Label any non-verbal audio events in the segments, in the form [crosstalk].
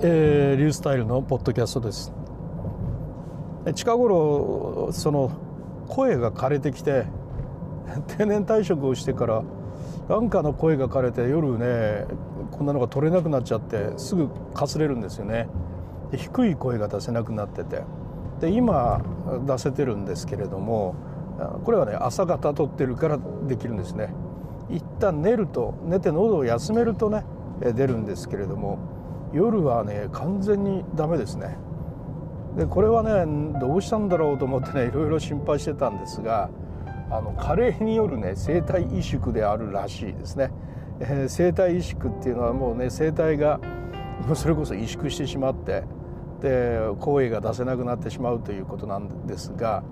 えー、リュースタイルのポッドキャストです。近頃その声が枯れてきて [laughs] 定年退職をしてからなんかの声が枯れて夜ねこんなのが取れなくなっちゃってすぐかすれるんですよね。で低い声が出せなくなってて。で今出せてるんですけれどもこれはね朝方取ってるからできるんですね。一旦寝ると寝て喉を休めるとね出るんですけれども夜はね完全にダメですねでこれはねどうしたんだろうと思ってねいろいろ心配してたんですがあの加齢によるね生体萎縮であるらしいですね、えー、生体萎縮っていうのはもうね生体がそれこそ萎縮してしまってで声が出せなくなってしまうということなんですが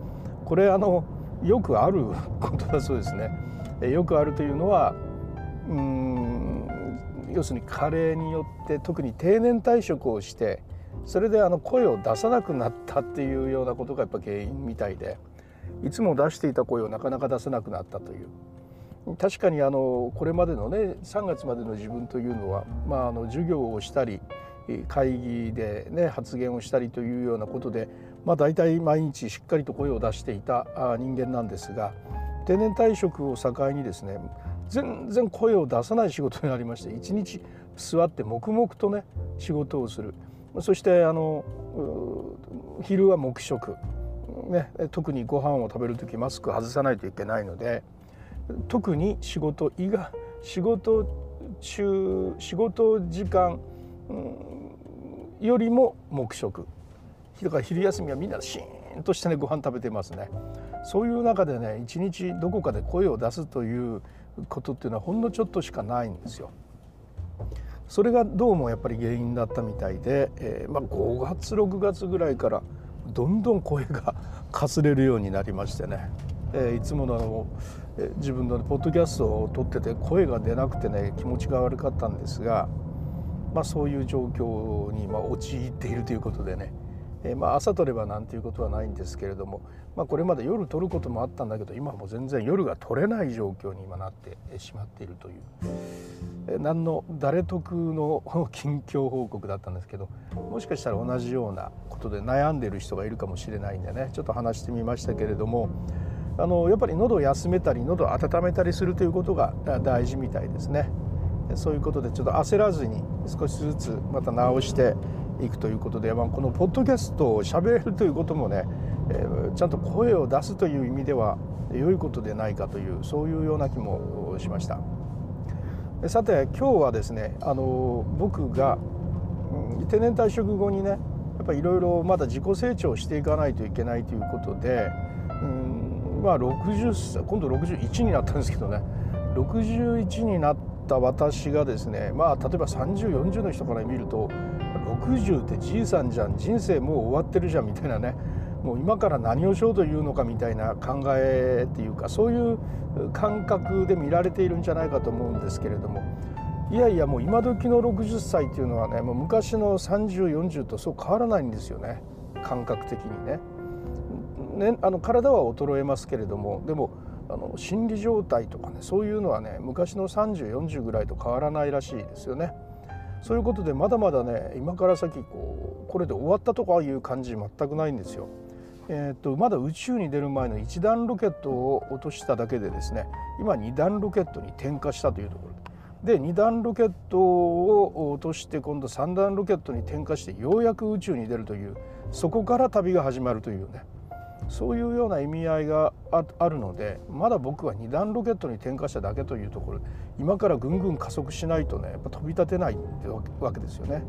これあのよくあることだそうですね。よくあるというのはうん要するに加齢によって特に定年退職をしてそれであの声を出さなくなったっていうようなことがやっぱ原因みたいでいつも出していた声をなかなか出せなくなったという。確かにあのこれまでのね3月までの自分というのは、まあ、あの授業をしたり会議で、ね、発言をしたりというようなことで、まあ、大体毎日しっかりと声を出していた人間なんですが定年退職を境にですね全然声を出さない仕事になりまして一日座って黙々とね仕事をする。そしてあの昼は黙食、ね、特にご飯を食べる時マスク外さないといけないので特に仕事以外仕事中仕事時間、よりも黙食。だから昼休みはみんなシーンとしてねご飯食べてますね。そういう中でね一日どこかで声を出すということっていうのはほんのちょっとしかないんですよ。それがどうもやっぱり原因だったみたいで、えー、まあ、5月6月ぐらいからどんどん声がかすれるようになりましてね、えー、いつものあの、えー、自分のポッドキャストを撮ってて声が出なくてね気持ちが悪かったんですが、まあ、そういう状況にま陥っているということでねえー、まあ、朝取ればなんていうことはないんですけれども、まあ、これまで夜取ることもあったんだけど今も全然夜が取れない状況に今なってしまっているという、えー、何の誰得の [laughs] 近況報告だったんですけどもしかしたら同じようなことで悩んでる人がいるかもしれないんでねちょっと話してみましたけれどもあのやっぱり喉を休めたり喉を温めたりするということが大事みたいですね。そういうことでちょっと焦らずに少しずつまた直していくということで、まあ、このポッドキャストをしゃべれるということもね、えー、ちゃんと声を出すという意味では良いことでないかというそういうような気もしました。さて今日はですねあの僕が、定年退職後にねやっぱりいろいろまだ自己成長していかないといけないということで、うん、まあ60今度61になったんですけどね61になってた私がですねまあ例えば3040の人から見ると60ってじいさんじゃん人生もう終わってるじゃんみたいなねもう今から何をしようというのかみたいな考えっていうかそういう感覚で見られているんじゃないかと思うんですけれどもいやいやもう今時の60歳っていうのはねもう昔の3040とそう変わらないんですよね感覚的にね。ねあの体は衰えますけれどもでもあの心理状態とかねそういうのはね昔の3040ぐらいと変わらないらしいですよね。そういうことでまだまだね今から先こうこれで終わったとかいう感じ全くないんですよ。えーと、とまだ宇宙に出る前の1段ロケットを落としただけでですね今2段ロケットに点火したというところで2段ロケットを落として今度3段ロケットに点火してようやく宇宙に出るというそこから旅が始まるというねそういうような意味合いがあるのでまだ僕は2段ロケットに点火しただけというところ今からぐんぐん加速しないとねやっぱ飛び立てないってわけですよね。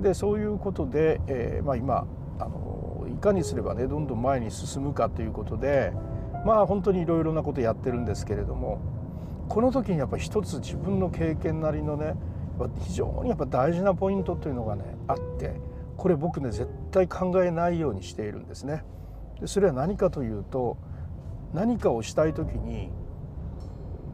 でそういうことで、えー、まあ、今あのいかにすればねどんどん前に進むかということでまあ本当にいろいろなことやってるんですけれどもこの時にやっぱ一つ自分の経験なりのね非常にやっぱ大事なポイントというのがねあってこれ僕ね絶対考えないようにしているんですね。でそれは何かというと何かをしたい時に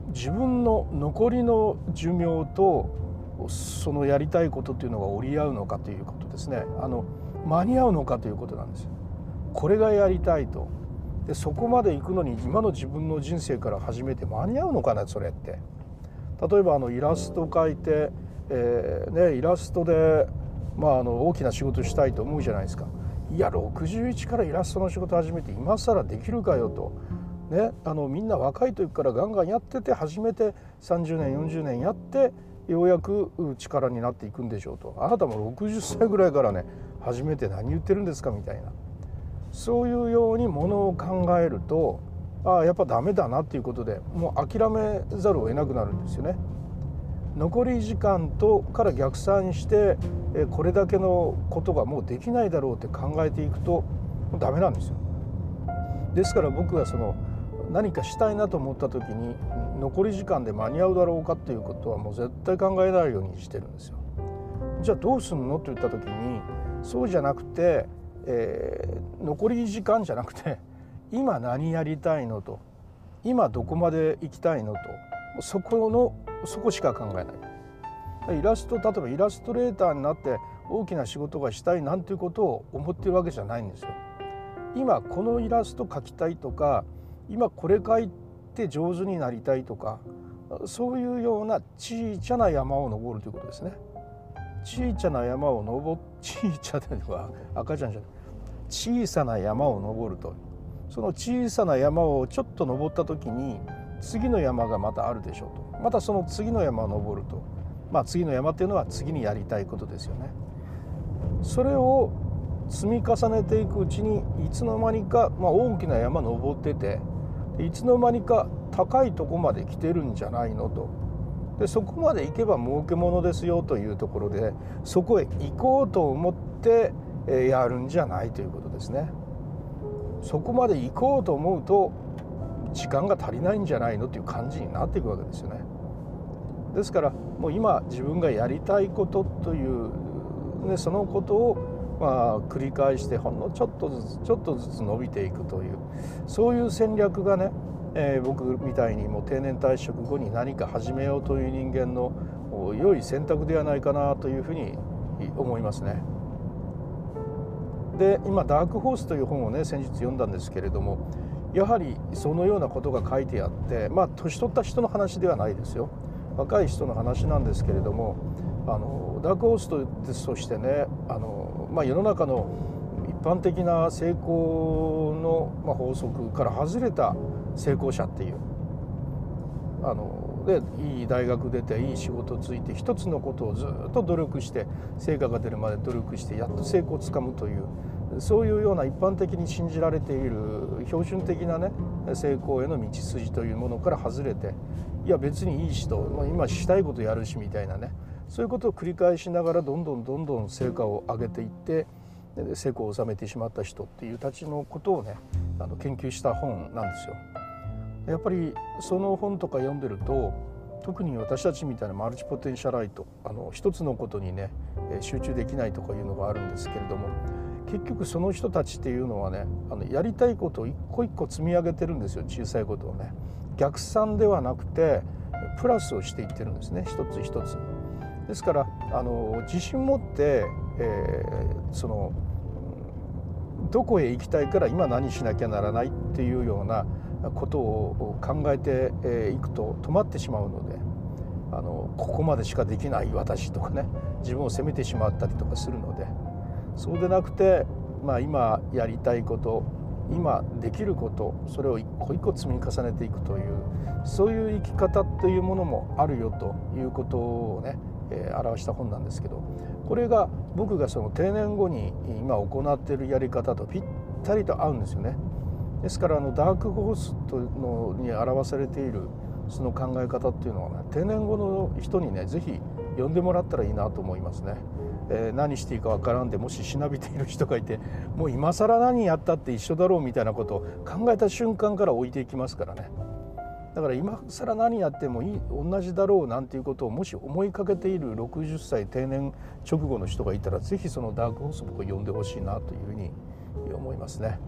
自分の残りの寿命とそのやりたいことっていうのが折り合うのかということですね。あの間に合うのかということなんですこれがやりたいと。でそこまで行くのに今の自分の人生から始めて間に合うのかなそれって。例えばあのイラスト描いて、えーね、イラストでまあ、あの大きな仕事したいと思うじゃないですか。いや61からイラストの仕事始めて今更できるかよと。ね、あのみんな若い時からガンガンやってて初めて30年40年やってようやく力になっていくんでしょうとあなたも60歳ぐらいからね初めて何言ってるんですかみたいなそういうようにものを考えるとああやっぱダメだなっていうことでもう諦めざるを得なくなるんですよね。残り時間とから逆算してこれだけのことがもうできないだろうって考えていくとダメなんですよ。ですから僕はその何かしたいなと思った時に残り時間で間に合うだろうかっていうことはもう絶対考えないようにしてるんですよ。じゃあどうすんのって言った時にそうじゃなくて、えー、残り時間じゃなくて今何やりたいのと今どこまで行きたいのとそこのそこしか考えないイラスト例えばイラストレーターになって大きな仕事がしたいなんていうことを思ってるわけじゃないんですよ。今このイラスト描きたいとか今これ描いて上手になりたいとかそういうような小さな山を登るということですね。小さな山を登小さなは赤ちゃんじゃない小さな山を登るとその小さな山をちょっと登った時に次の山がまたあるでしょうとまたその次の山を登るとまあ次の山っていうのは次にやりたいことですよね。それを積み重ねていくうちにいつの間にか、まあ、大きな山登ってていつの間にか高いとこまで来てるんじゃないのとでそこまで行けば儲けものですよというところでそこへ行こうと思ってやるんじゃないということですね。そこまで行こうと思うと時間が足りないんじゃないのという感じになっていくわけですよね。ですからもう今自分がやりたいことという、ね、そのことをまあ繰り返してほんのちょっとずつちょっとずつ伸びていくというそういう戦略がね、えー、僕みたいにもう定年退職後に何か始めようという人間の良い選択ではないかなというふうに思いますね。で今「ダークホース」という本をね先日読んだんですけれどもやはりそのようなことが書いてあってまあ年取った人の話ではないですよ。若い人の話なんですけれどもあのダークホースとしてねあの、まあ、世の中の一般的な成功の、ま、法則から外れた成功者っていうあのでいい大学出ていい仕事ついて一つのことをずっと努力して成果が出るまで努力してやっと成功をつかむというそういうような一般的に信じられている標準的なね成功への道筋というものから外れていや別にいい人、まあ、今したいことやるしみたいなねそういうことを繰り返しながらどんどんどんどん成果を上げていって成功を収めてしまった人っていうたちのことをねあの研究した本なんですよ。やっぱりその本とか読んでると特に私たちみたいなマルチポテンシャライトあの一つのことにね集中できないとかいうのがあるんですけれども結局その人たちっていうのはねあのやりたいことを一個一個積み上げてるんですよ小さいことをね。逆算ではなくてプラスをしていってるんですね一つ一つ。ですからあの自信持って、えー、そのどこへ行きたいから今何しなきゃならないっていうようなことを考えていくと止まってしまうのであのここまでしかできない私とかね自分を責めてしまったりとかするので。そうでなくて、まあ、今やりたいこと今できることそれを一個一個積み重ねていくというそういう生き方というものもあるよということをね、えー、表した本なんですけどこれが僕がその定年後に今行っているやり方とぴったりと合うんですよね。ですからあのダークホースとのに表されているその考え方っていうのはね定年後の人にね是非呼んでもらったらいいなと思いますね。え、何していいかわからんでもししなびている人がいて [laughs] もう今更何やったって一緒だろうみたいなことを考えた瞬間から置いていきますからね。だから今更何やってもいい同じだろうなんていうことをもし思いかけている60歳定年直後の人がいたら是非そのダークホース僕を呼んでほしいなというふうに思いますね。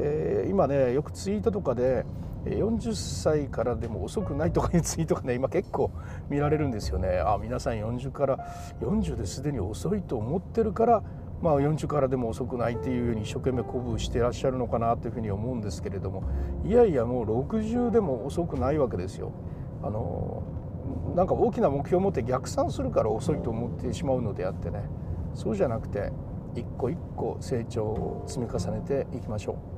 えー、今ねよくツイートとかで40歳からでも遅くないとかいうツイートがね今結構見られるんですよねあ皆さん40から40ですでに遅いと思ってるからまあ、40からでも遅くないっていうように一生懸命鼓舞してらっしゃるのかなというふうに思うんですけれどもいやいやもう60でも遅くないわけですよ。あのなんか大きな目標を持って逆算するから遅いと思ってしまうのであってねそうじゃなくて一個一個成長を積み重ねていきましょう。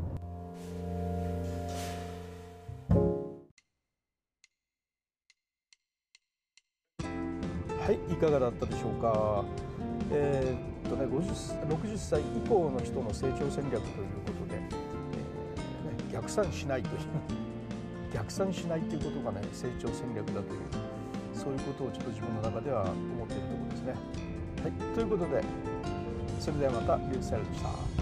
いかがだったでしょうか？えー、っとね50 60歳以降の人の成長戦略ということで、えーね、逆算しないという [laughs] 逆算しないということがね成長戦略だというそういうことをちょっと自分の中では思っているところですね。はい、ということでそれではまたリュウスタイルでした。